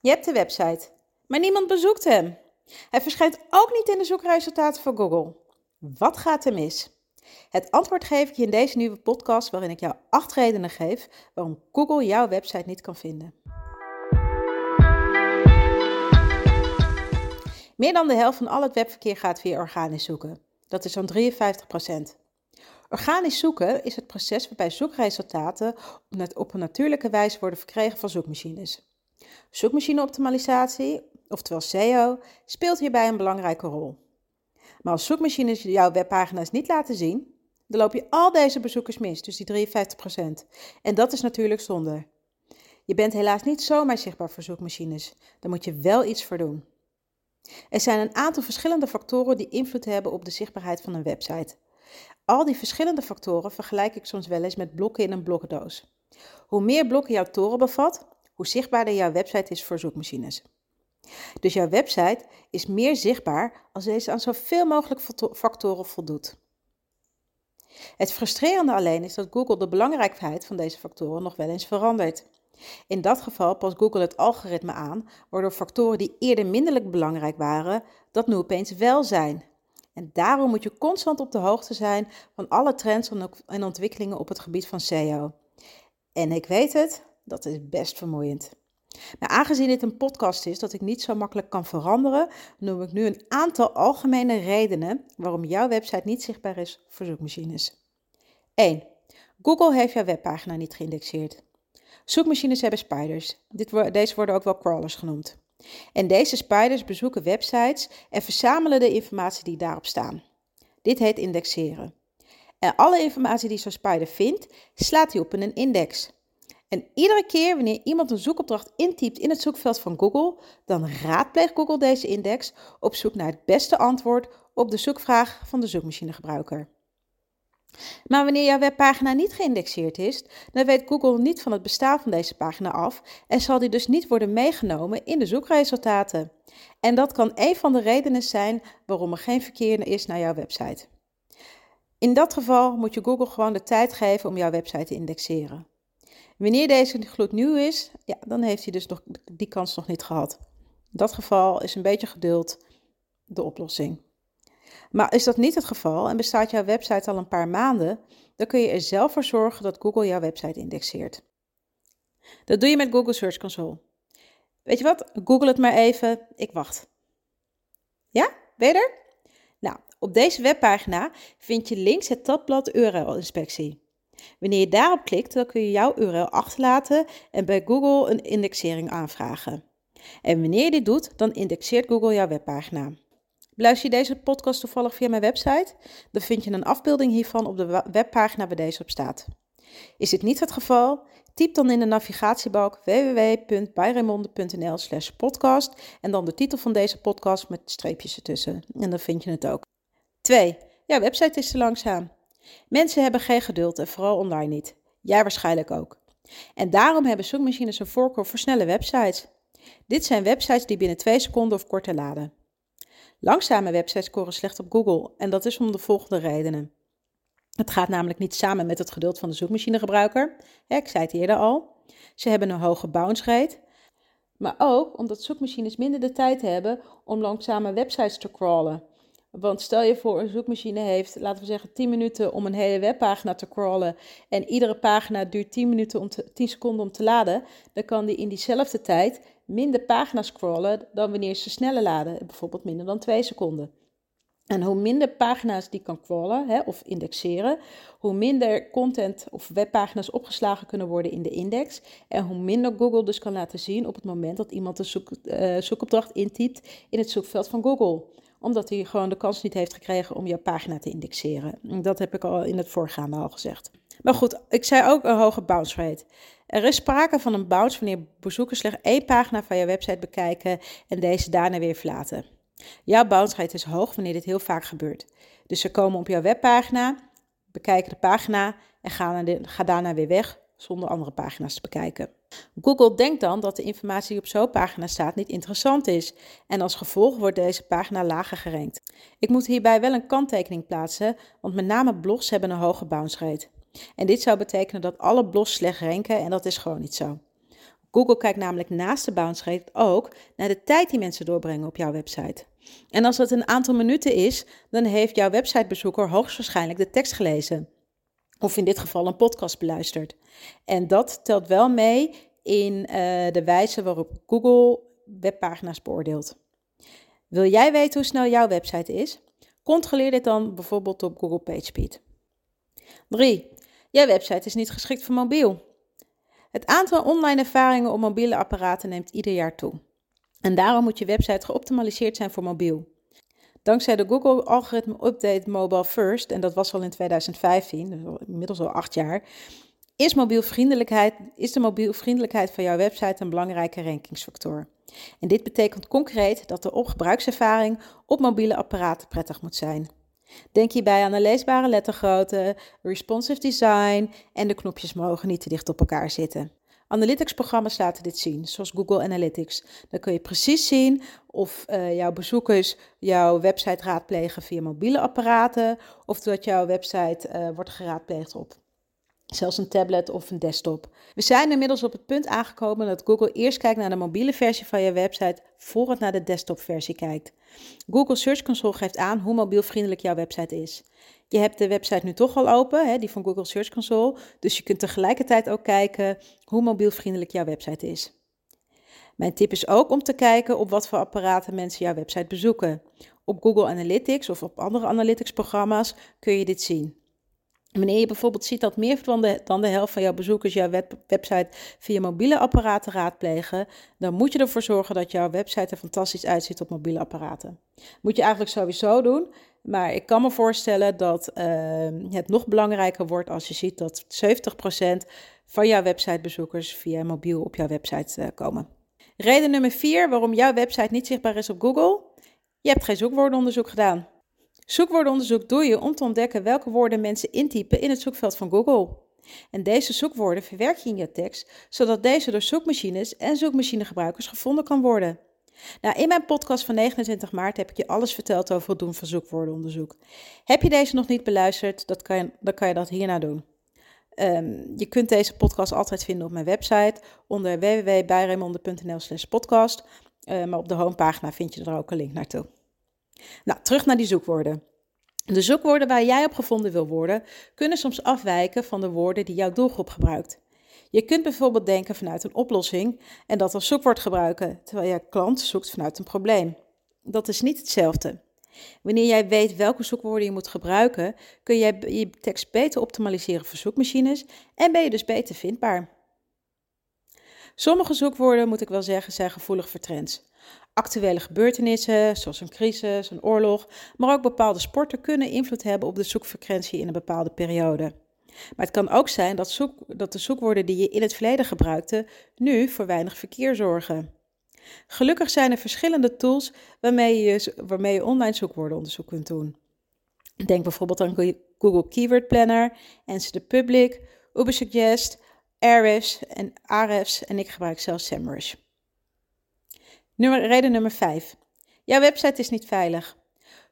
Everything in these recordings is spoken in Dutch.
Je hebt de website, maar niemand bezoekt hem. Hij verschijnt ook niet in de zoekresultaten van Google. Wat gaat er mis? Het antwoord geef ik je in deze nieuwe podcast, waarin ik jou acht redenen geef waarom Google jouw website niet kan vinden. Meer dan de helft van al het webverkeer gaat via organisch zoeken. Dat is zo'n 53%. Organisch zoeken is het proces waarbij zoekresultaten op een natuurlijke wijze worden verkregen van zoekmachines. Zoekmachineoptimalisatie, oftewel SEO, speelt hierbij een belangrijke rol. Maar als zoekmachines jouw webpagina's niet laten zien, dan loop je al deze bezoekers mis, dus die 53%. En dat is natuurlijk zonde. Je bent helaas niet zomaar zichtbaar voor zoekmachines. Daar moet je wel iets voor doen. Er zijn een aantal verschillende factoren die invloed hebben op de zichtbaarheid van een website. Al die verschillende factoren vergelijk ik soms wel eens met blokken in een blokkendoos. Hoe meer blokken jouw toren bevat, hoe zichtbaarder jouw website is voor zoekmachines. Dus jouw website is meer zichtbaar als deze aan zoveel mogelijk factoren voldoet. Het frustrerende alleen is dat Google de belangrijkheid van deze factoren nog wel eens verandert. In dat geval past Google het algoritme aan, waardoor factoren die eerder minderlijk belangrijk waren, dat nu opeens wel zijn. En daarom moet je constant op de hoogte zijn van alle trends en ontwikkelingen op het gebied van SEO. En ik weet het, dat is best vermoeiend. Maar aangezien dit een podcast is dat ik niet zo makkelijk kan veranderen, noem ik nu een aantal algemene redenen waarom jouw website niet zichtbaar is voor zoekmachines. 1. Google heeft jouw webpagina niet geïndexeerd. Zoekmachines hebben spiders. Dit, deze worden ook wel crawlers genoemd. En deze spiders bezoeken websites en verzamelen de informatie die daarop staan. Dit heet indexeren. En alle informatie die zo'n spider vindt, slaat hij op in een index. En iedere keer wanneer iemand een zoekopdracht intypt in het zoekveld van Google, dan raadpleegt Google deze index op zoek naar het beste antwoord op de zoekvraag van de zoekmachinegebruiker. Maar wanneer jouw webpagina niet geïndexeerd is, dan weet Google niet van het bestaan van deze pagina af en zal die dus niet worden meegenomen in de zoekresultaten. En dat kan een van de redenen zijn waarom er geen verkeer is naar jouw website. In dat geval moet je Google gewoon de tijd geven om jouw website te indexeren. Wanneer deze gloednieuw is, ja, dan heeft hij dus nog die kans nog niet gehad. In dat geval is een beetje geduld de oplossing. Maar is dat niet het geval en bestaat jouw website al een paar maanden, dan kun je er zelf voor zorgen dat Google jouw website indexeert. Dat doe je met Google Search Console. Weet je wat? Google het maar even. Ik wacht. Ja? Ben? Nou, op deze webpagina vind je links het tabblad URL-inspectie. Wanneer je daarop klikt, dan kun je jouw URL achterlaten en bij Google een indexering aanvragen. En wanneer je dit doet, dan indexeert Google jouw webpagina. Beluister je deze podcast toevallig via mijn website? Dan vind je een afbeelding hiervan op de webpagina waar deze op staat. Is dit niet het geval? Typ dan in de navigatiebalk www.byremonde.nl slash podcast en dan de titel van deze podcast met streepjes ertussen. En dan vind je het ook. 2. Jouw website is te langzaam. Mensen hebben geen geduld en vooral online niet. Jij waarschijnlijk ook. En daarom hebben zoekmachines een voorkeur voor snelle websites. Dit zijn websites die binnen 2 seconden of korter laden. Langzame websites scoren slecht op Google en dat is om de volgende redenen. Het gaat namelijk niet samen met het geduld van de zoekmachinegebruiker. ik zei het eerder al. Ze hebben een hoge bounce rate. Maar ook omdat zoekmachines minder de tijd hebben om langzame websites te crawlen. Want stel je voor, een zoekmachine heeft, laten we zeggen, 10 minuten om een hele webpagina te crawlen. En iedere pagina duurt 10, minuten om 10 seconden om te laden. Dan kan die in diezelfde tijd minder pagina's scrollen dan wanneer ze sneller laden, bijvoorbeeld minder dan 2 seconden. En hoe minder pagina's die kan crawlen hè, of indexeren, hoe minder content of webpagina's opgeslagen kunnen worden in de index. En hoe minder Google dus kan laten zien op het moment dat iemand een zoek, uh, zoekopdracht intypt in het zoekveld van Google. Omdat hij gewoon de kans niet heeft gekregen om jouw pagina te indexeren. Dat heb ik al in het voorgaande al gezegd. Maar goed, ik zei ook een hoge bounce rate. Er is sprake van een bounce wanneer bezoekers slechts één pagina van je website bekijken en deze daarna weer verlaten. Jouw bounce rate is hoog wanneer dit heel vaak gebeurt. Dus ze komen op jouw webpagina, bekijken de pagina en gaan, gaan daarna weer weg zonder andere pagina's te bekijken. Google denkt dan dat de informatie die op zo'n pagina staat niet interessant is en als gevolg wordt deze pagina lager gerankt. Ik moet hierbij wel een kanttekening plaatsen, want met name blogs hebben een hoge bounce rate. En dit zou betekenen dat alle blogs slecht ranken en dat is gewoon niet zo. Google kijkt namelijk naast de bounce rate ook naar de tijd die mensen doorbrengen op jouw website. En als dat een aantal minuten is, dan heeft jouw websitebezoeker hoogstwaarschijnlijk de tekst gelezen. Of in dit geval een podcast beluisterd. En dat telt wel mee in uh, de wijze waarop Google webpagina's beoordeelt. Wil jij weten hoe snel jouw website is? Controleer dit dan bijvoorbeeld op Google PageSpeed. 3. Jouw website is niet geschikt voor mobiel. Het aantal online ervaringen op mobiele apparaten neemt ieder jaar toe. En daarom moet je website geoptimaliseerd zijn voor mobiel. Dankzij de Google Algorithm Update Mobile First, en dat was al in 2015, dus inmiddels al acht jaar, is, mobielvriendelijkheid, is de mobielvriendelijkheid van jouw website een belangrijke rankingsfactor. En dit betekent concreet dat de gebruikservaring op mobiele apparaten prettig moet zijn. Denk hierbij aan een leesbare lettergrootte, responsive design en de knopjes mogen niet te dicht op elkaar zitten. Analytics-programma's laten dit zien, zoals Google Analytics. Dan kun je precies zien of uh, jouw bezoekers jouw website raadplegen via mobiele apparaten of dat jouw website uh, wordt geraadpleegd op zelfs een tablet of een desktop. We zijn inmiddels op het punt aangekomen dat Google eerst kijkt naar de mobiele versie van je website voor het naar de desktopversie kijkt. Google Search Console geeft aan hoe mobielvriendelijk jouw website is. Je hebt de website nu toch al open, hè, die van Google Search Console, dus je kunt tegelijkertijd ook kijken hoe mobielvriendelijk jouw website is. Mijn tip is ook om te kijken op wat voor apparaten mensen jouw website bezoeken. Op Google Analytics of op andere analytics programma's kun je dit zien. Wanneer je bijvoorbeeld ziet dat meer dan de, dan de helft van jouw bezoekers jouw website via mobiele apparaten raadplegen, dan moet je ervoor zorgen dat jouw website er fantastisch uitziet op mobiele apparaten. Moet je eigenlijk sowieso doen, maar ik kan me voorstellen dat uh, het nog belangrijker wordt als je ziet dat 70% van jouw websitebezoekers via mobiel op jouw website uh, komen. Reden nummer 4 waarom jouw website niet zichtbaar is op Google. Je hebt geen zoekwoordenonderzoek gedaan. Zoekwoordenonderzoek doe je om te ontdekken welke woorden mensen intypen in het zoekveld van Google. En deze zoekwoorden verwerk je in je tekst, zodat deze door zoekmachines en zoekmachinegebruikers gevonden kan worden. Nou, in mijn podcast van 29 maart heb ik je alles verteld over het doen van zoekwoordenonderzoek. Heb je deze nog niet beluisterd, dat kan dan kan je dat hierna doen. Um, je kunt deze podcast altijd vinden op mijn website onder www.bijremonde.nl slash podcast. Uh, maar op de homepagina vind je er ook een link naartoe. Nou, terug naar die zoekwoorden. De zoekwoorden waar jij op gevonden wil worden, kunnen soms afwijken van de woorden die jouw doelgroep gebruikt. Je kunt bijvoorbeeld denken vanuit een oplossing en dat als zoekwoord gebruiken, terwijl je klant zoekt vanuit een probleem. Dat is niet hetzelfde. Wanneer jij weet welke zoekwoorden je moet gebruiken, kun jij je tekst beter optimaliseren voor zoekmachines en ben je dus beter vindbaar. Sommige zoekwoorden, moet ik wel zeggen, zijn gevoelig voor trends. Actuele gebeurtenissen, zoals een crisis, een oorlog, maar ook bepaalde sporten kunnen invloed hebben op de zoekfrequentie in een bepaalde periode. Maar het kan ook zijn dat, zoek, dat de zoekwoorden die je in het verleden gebruikte nu voor weinig verkeer zorgen. Gelukkig zijn er verschillende tools waarmee je, waarmee je online zoekwoordenonderzoek kunt doen. Denk bijvoorbeeld aan Google Keyword Planner, Answer the Public, Ubersuggest, Ahrefs en Ahrefs en ik gebruik zelfs SEMrush. Nummer, reden nummer 5. Jouw website is niet veilig.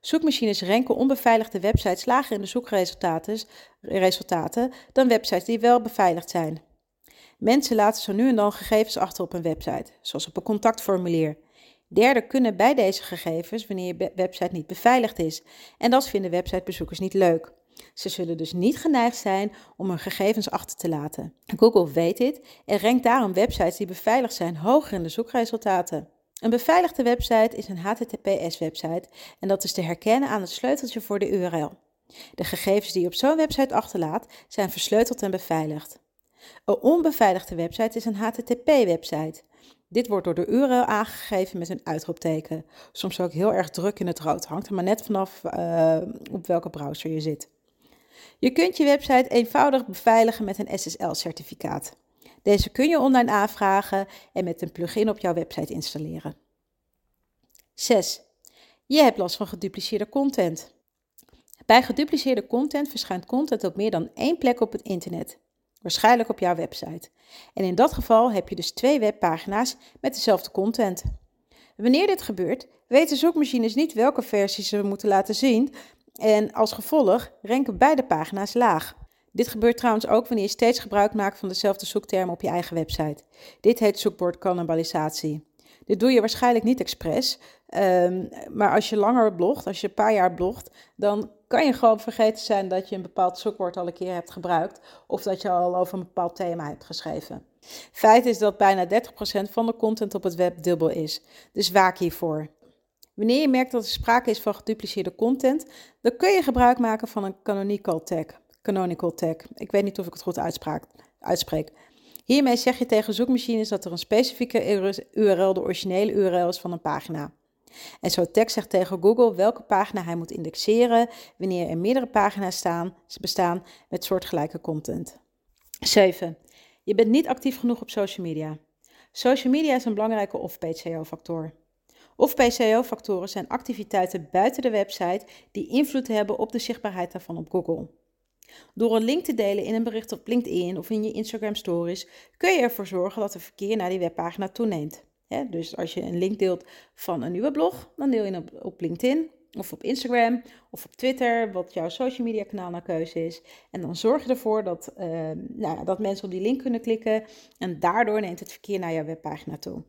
Zoekmachines ranken onbeveiligde websites lager in de zoekresultaten resultaten dan websites die wel beveiligd zijn. Mensen laten zo nu en dan gegevens achter op een website, zoals op een contactformulier. Derden kunnen bij deze gegevens wanneer je website niet beveiligd is. En dat vinden websitebezoekers niet leuk. Ze zullen dus niet geneigd zijn om hun gegevens achter te laten. Google weet dit en rankt daarom websites die beveiligd zijn hoger in de zoekresultaten. Een beveiligde website is een HTTPS-website en dat is te herkennen aan het sleuteltje voor de URL. De gegevens die je op zo'n website achterlaat zijn versleuteld en beveiligd. Een onbeveiligde website is een HTTP-website. Dit wordt door de URL aangegeven met een uitroepteken. Soms ook heel erg druk in het rood. Hangt maar net vanaf uh, op welke browser je zit. Je kunt je website eenvoudig beveiligen met een SSL-certificaat. Deze kun je online aanvragen en met een plugin op jouw website installeren. 6. Je hebt last van gedupliceerde content. Bij gedupliceerde content verschijnt content op meer dan één plek op het internet, waarschijnlijk op jouw website. En in dat geval heb je dus twee webpagina's met dezelfde content. Wanneer dit gebeurt, weten zoekmachines niet welke versie ze moeten laten zien en als gevolg ranken beide pagina's laag. Dit gebeurt trouwens ook wanneer je steeds gebruik maakt van dezelfde zoekterm op je eigen website. Dit heet zoekwoordcannibalisatie. Dit doe je waarschijnlijk niet expres, ehm, maar als je langer blogt, als je een paar jaar blogt, dan kan je gewoon vergeten zijn dat je een bepaald zoekwoord al een keer hebt gebruikt of dat je al over een bepaald thema hebt geschreven. Feit is dat bijna 30% van de content op het web dubbel is, dus waak hiervoor. Wanneer je merkt dat er sprake is van gedupliceerde content, dan kun je gebruik maken van een canonical tag. Canonical tag. Ik weet niet of ik het goed uitspreek. Hiermee zeg je tegen zoekmachines dat er een specifieke URL de originele URL is van een pagina. En zo tag zegt tegen Google welke pagina hij moet indexeren wanneer er meerdere pagina's staan, bestaan met soortgelijke content. 7. Je bent niet actief genoeg op social media. Social media is een belangrijke off-page SEO-factor. Off-page SEO-factoren zijn activiteiten buiten de website die invloed hebben op de zichtbaarheid daarvan op Google. Door een link te delen in een bericht op LinkedIn of in je Instagram stories kun je ervoor zorgen dat het verkeer naar die webpagina toeneemt. dus als je een link deelt van een nieuwe blog, dan deel je hem op, LinkedIn of op Instagram of op Twitter, wat jouw social media kanaal naar keuze is. En dan zorg je ervoor dat, uh, nou, dat mensen op die link kunnen klikken en daardoor neemt het verkeer naar jouw webpagina toe.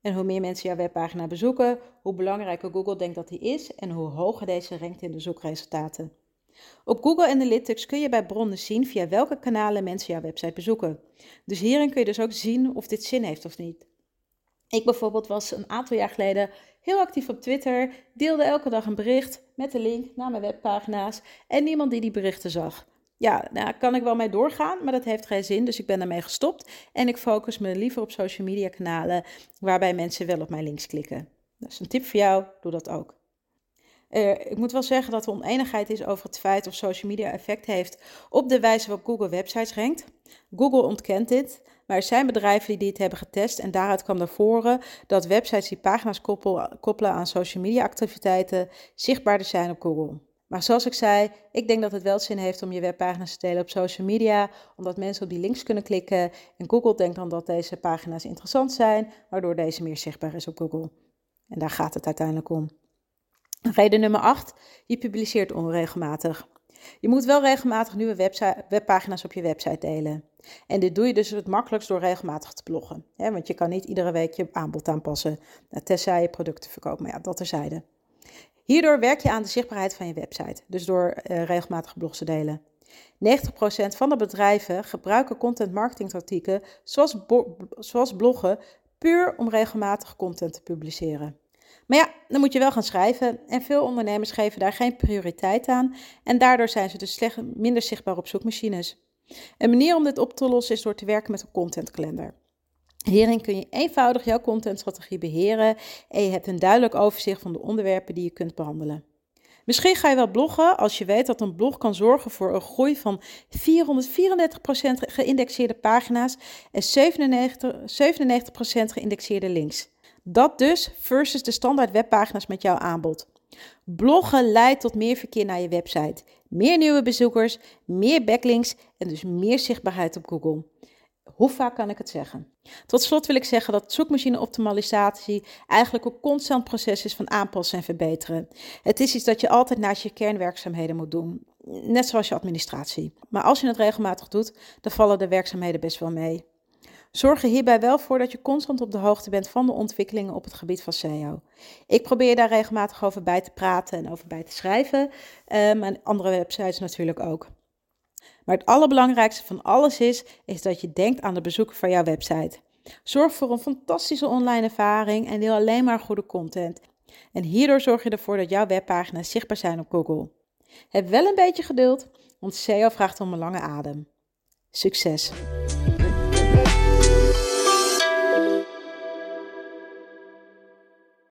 En hoe meer mensen jouw webpagina bezoeken, hoe belangrijker Google denkt dat die is en hoe hoger deze rankt in de zoekresultaten. Op Google Analytics kun je bij bronnen zien via welke kanalen mensen jouw website bezoeken. Dus hierin kun je dus ook zien of dit zin heeft of niet. Ik bijvoorbeeld was een aantal jaar geleden heel actief op Twitter, deelde elke dag een bericht met de link naar mijn webpagina's en niemand die die berichten zag. Ja, daar nou, kan ik wel mee doorgaan, maar dat heeft geen zin, dus ik ben daarmee gestopt en ik focus me liever op social media kanalen waarbij mensen wel op mijn links klikken. Dat is een tip voor jou, doe dat ook. Uh, ik moet wel zeggen dat er oneenigheid is over het feit of social media effect heeft op de wijze waarop Google websites rankt. Google ontkent dit, maar er zijn bedrijven die dit hebben getest en daaruit kwam naar voren dat websites die pagina's koppelen aan social media activiteiten zichtbaarder zijn op Google. Maar zoals ik zei, ik denk dat het wel zin heeft om je webpagina's te delen op social media, omdat mensen op die links kunnen klikken. En Google denkt dan dat deze pagina's interessant zijn, waardoor deze meer zichtbaar is op Google. En daar gaat het uiteindelijk om. Reden nummer 8. Je publiceert onregelmatig. Je moet wel regelmatig nieuwe webpagina's op je website delen. En dit doe je dus het makkelijkst door regelmatig te bloggen. Want je kan niet iedere week je aanbod aanpassen, tenzij je producten verkoopt. Maar ja, dat terzijde. Hierdoor werk je aan de zichtbaarheid van je website, dus door uh, regelmatig blogs te delen. 90% van de bedrijven gebruiken content marketing tactieken zoals, zoals bloggen puur om regelmatig content te publiceren. Maar ja, dan moet je wel gaan schrijven en veel ondernemers geven daar geen prioriteit aan en daardoor zijn ze dus slecht, minder zichtbaar op zoekmachines. Een manier om dit op te lossen is door te werken met een contentkalender. Hierin kun je eenvoudig jouw contentstrategie beheren en je hebt een duidelijk overzicht van de onderwerpen die je kunt behandelen. Misschien ga je wel bloggen als je weet dat een blog kan zorgen voor een groei van 434% geïndexeerde pagina's en 97%, 97 geïndexeerde links. Dat dus versus de standaard webpagina's met jouw aanbod. Bloggen leidt tot meer verkeer naar je website, meer nieuwe bezoekers, meer backlinks en dus meer zichtbaarheid op Google. Hoe vaak kan ik het zeggen? Tot slot wil ik zeggen dat zoekmachine-optimalisatie eigenlijk een constant proces is van aanpassen en verbeteren. Het is iets dat je altijd naast je kernwerkzaamheden moet doen, net zoals je administratie. Maar als je het regelmatig doet, dan vallen de werkzaamheden best wel mee. Zorg er hierbij wel voor dat je constant op de hoogte bent van de ontwikkelingen op het gebied van SEO. Ik probeer daar regelmatig over bij te praten en over bij te schrijven. Um, en andere websites natuurlijk ook. Maar het allerbelangrijkste van alles is, is dat je denkt aan de bezoeker van jouw website. Zorg voor een fantastische online ervaring en deel alleen maar goede content. En hierdoor zorg je ervoor dat jouw webpagina's zichtbaar zijn op Google. Heb wel een beetje geduld, want SEO vraagt om een lange adem. Succes!